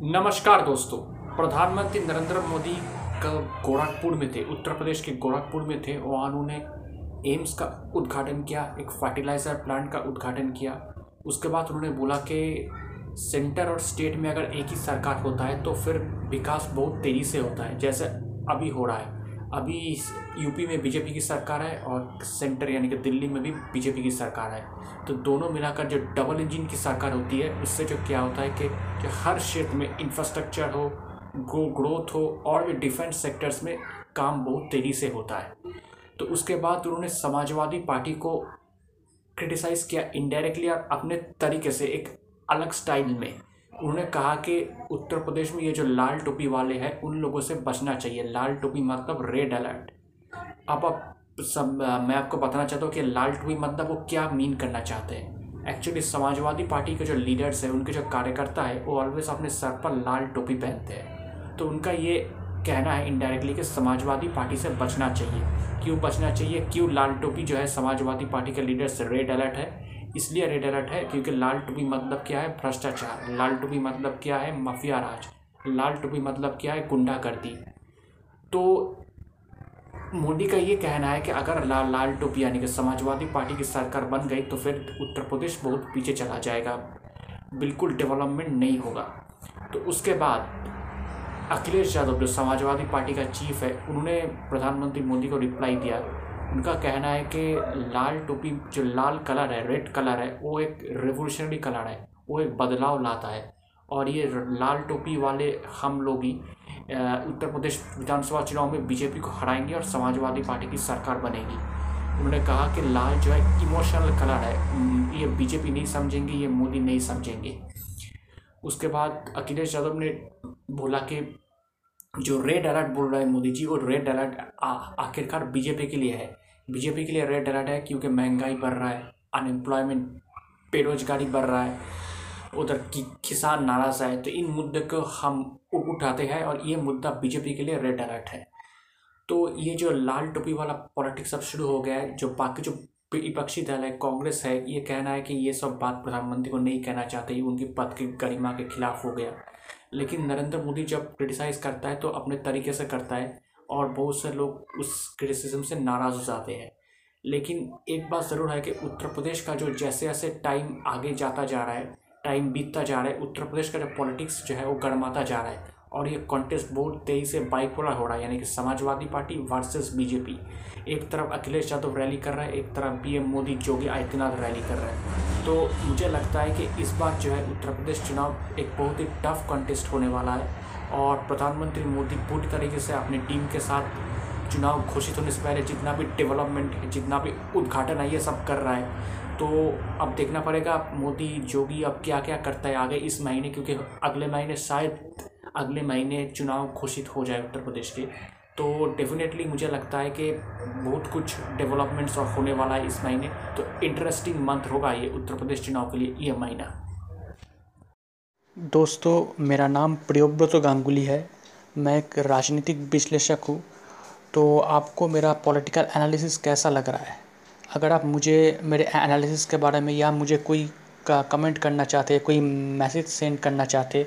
नमस्कार दोस्तों। प्रधानमंत्री नरेंद्र मोदी कल गोरखपुर में थे, उत्तर प्रदेश के गोरखपुर में थे वहाँ उन्होंने एम्स का उद्घाटन किया, एक फर्टिलाइज़र प्लांट का उद्घाटन किया। उसके बाद उन्होंने बोला कि सेंटर और स्टेट में अगर एक ही सरकार होता है तो फिर विकास बहुत तेज़ी से होता है, जैसे अभी हो रहा है। अभी यूपी में बीजेपी की सरकार है और सेंटर यानी कि दिल्ली में भी बीजेपी की सरकार है। तो दोनों मिलाकर जो डबल इंजन की सरकार होती है, उससे जो क्या होता है कि जो हर क्षेत्र में इंफ्रास्ट्रक्चर हो ग्रो ग्रोथ हो और भी डिफेंस सेक्टर्स में काम बहुत तेज़ी से होता है। तो उसके बाद उन्होंने समाजवादी पार्टी को क्रिटिसाइज़ किया इनडायरेक्टली और अपने तरीके से एक अलग स्टाइल में। उन्होंने कहा कि उत्तर प्रदेश में ये जो लाल टोपी वाले हैं, उन लोगों से बचना चाहिए। लाल टोपी मतलब रेड अलर्ट अब अब सब, मैं आपको बताना चाहता हूँ कि लाल टोपी मतलब वो क्या मीन करना चाहते हैं। एक्चुअली समाजवादी पार्टी के जो लीडर्स हैं, उनके जो कार्यकर्ता है, वो ऑलवेज अपने सर पर लाल टोपी पहनते हैं। तो उनका ये कहना है इनडायरेक्टली कि समाजवादी पार्टी से बचना चाहिए। क्यों बचना चाहिए? क्यों लाल टोपी जो है समाजवादी पार्टी के लीडर्स रेड अलर्ट है? इसलिए रेड अलर्ट है क्योंकि लाल टोपी मतलब क्या है? भ्रष्टाचार। लाल टोपी मतलब क्या है? माफिया राज। लाल टोपी मतलब क्या है? गुंडागर्दी। तो मोदी का ये कहना है कि अगर लाल लाल टोपी, यानी कि समाजवादी पार्टी की सरकार बन गई तो फिर उत्तर प्रदेश बहुत पीछे चला जाएगा। बिल्कुल डेवलपमेंट नहीं होगा। तो उसके बाद अखिलेश यादव, जो समाजवादी पार्टी का चीफ है, उन्होंने प्रधानमंत्री मोदी को रिप्लाई दिया। उनका कहना है कि लाल टोपी, जो लाल कलर है, रेड कलर है, वो एक रेवोल्यूशनरी कलर है, वो एक बदलाव लाता है। और ये लाल टोपी वाले हम लोग ही उत्तर प्रदेश विधानसभा चुनाव में बीजेपी को हराएँगे और समाजवादी पार्टी की सरकार बनेगी। उन्होंने कहा कि लाल जो है इमोशनल कलर है। ये बीजेपी नहीं समझेंगे, ये मोदी नहीं समझेंगे। उसके बाद अखिलेश यादव ने बोला कि जो रेड अलर्ट बोल रहा है मोदी जी, वो रेड अलर्ट आखिरकार बीजेपी के लिए है। बीजेपी के लिए रेड अलर्ट है क्योंकि महँगाई बढ़ रहा है अनएम्प्लॉयमेंट बेरोजगारी बढ़ रहा है, उधर कि, किसान नाराज़ है। तो इन मुद्दे को हम उठाते हैं और ये मुद्दा बीजेपी के लिए रेड अलर्ट है। तो ये जो लाल टोपी वाला पॉलिटिक्स अब शुरू हो गया है, जो बाकी जो विपक्षी दल है, कांग्रेस है, ये कहना है कि ये सब बात प्रधानमंत्री को नहीं कहना चाहते उनकी पद की गरिमा के खिलाफ हो गया। लेकिन नरेंद्र मोदी जब क्रिटिसाइज़ करता है तो अपने तरीके से करता है और बहुत से लोग उस क्रिटिसिज्म से नाराज़ हो जाते हैं। लेकिन एक बात ज़रूर है कि उत्तर प्रदेश का जो जैसे जैसे टाइम आगे जाता जा रहा है टाइम बीतता जा रहा है, उत्तर प्रदेश का जो पॉलिटिक्स जो है, वो गर्माता जा रहा है। और ये कॉन्टेस्ट बहुत तेज़ी से बाइपोलर हो रहा है, यानी कि समाजवादी पार्टी वर्सेस बीजेपी एक तरफ़ अखिलेश यादव रैली कर रहा है, एक तरफ़ पीएम मोदी योगी आदित्यनाथ रैली कर रहे हैं। तो मुझे लगता है कि इस बार जो है उत्तर प्रदेश चुनाव एक बहुत ही टफ कॉन्टेस्ट होने वाला है और प्रधानमंत्री मोदी पूरी तरीके से अपनी टीम के साथ चुनाव घोषित होने से पहले जितना भी डेवलपमेंट है जितना भी उद्घाटन है, ये सब कर रहा है। तो अब देखना पड़ेगा, मोदी, जोगी अब क्या क्या करता है आगे इस महीने, क्योंकि अगले महीने शायद अगले महीने चुनाव घोषित हो जाए उत्तर प्रदेश के तो डेफिनेटली मुझे लगता है कि बहुत कुछ डेवलपमेंट्स और होने वाला है इस महीने। तो इंटरेस्टिंग मंथ होगा ये उत्तर प्रदेश चुनाव के लिए ये महीना। दोस्तों, मेरा नाम प्रियोव्रत गांगुली है। मैं एक राजनीतिक विश्लेषक हूँ। तो आपको मेरा पॉलिटिकल एनालिसिस कैसा लग रहा है? अगर आप मुझे, मेरे एनालिसिस के बारे में या मुझे कोई का कमेंट करना चाहते कोई मैसेज सेंड करना चाहते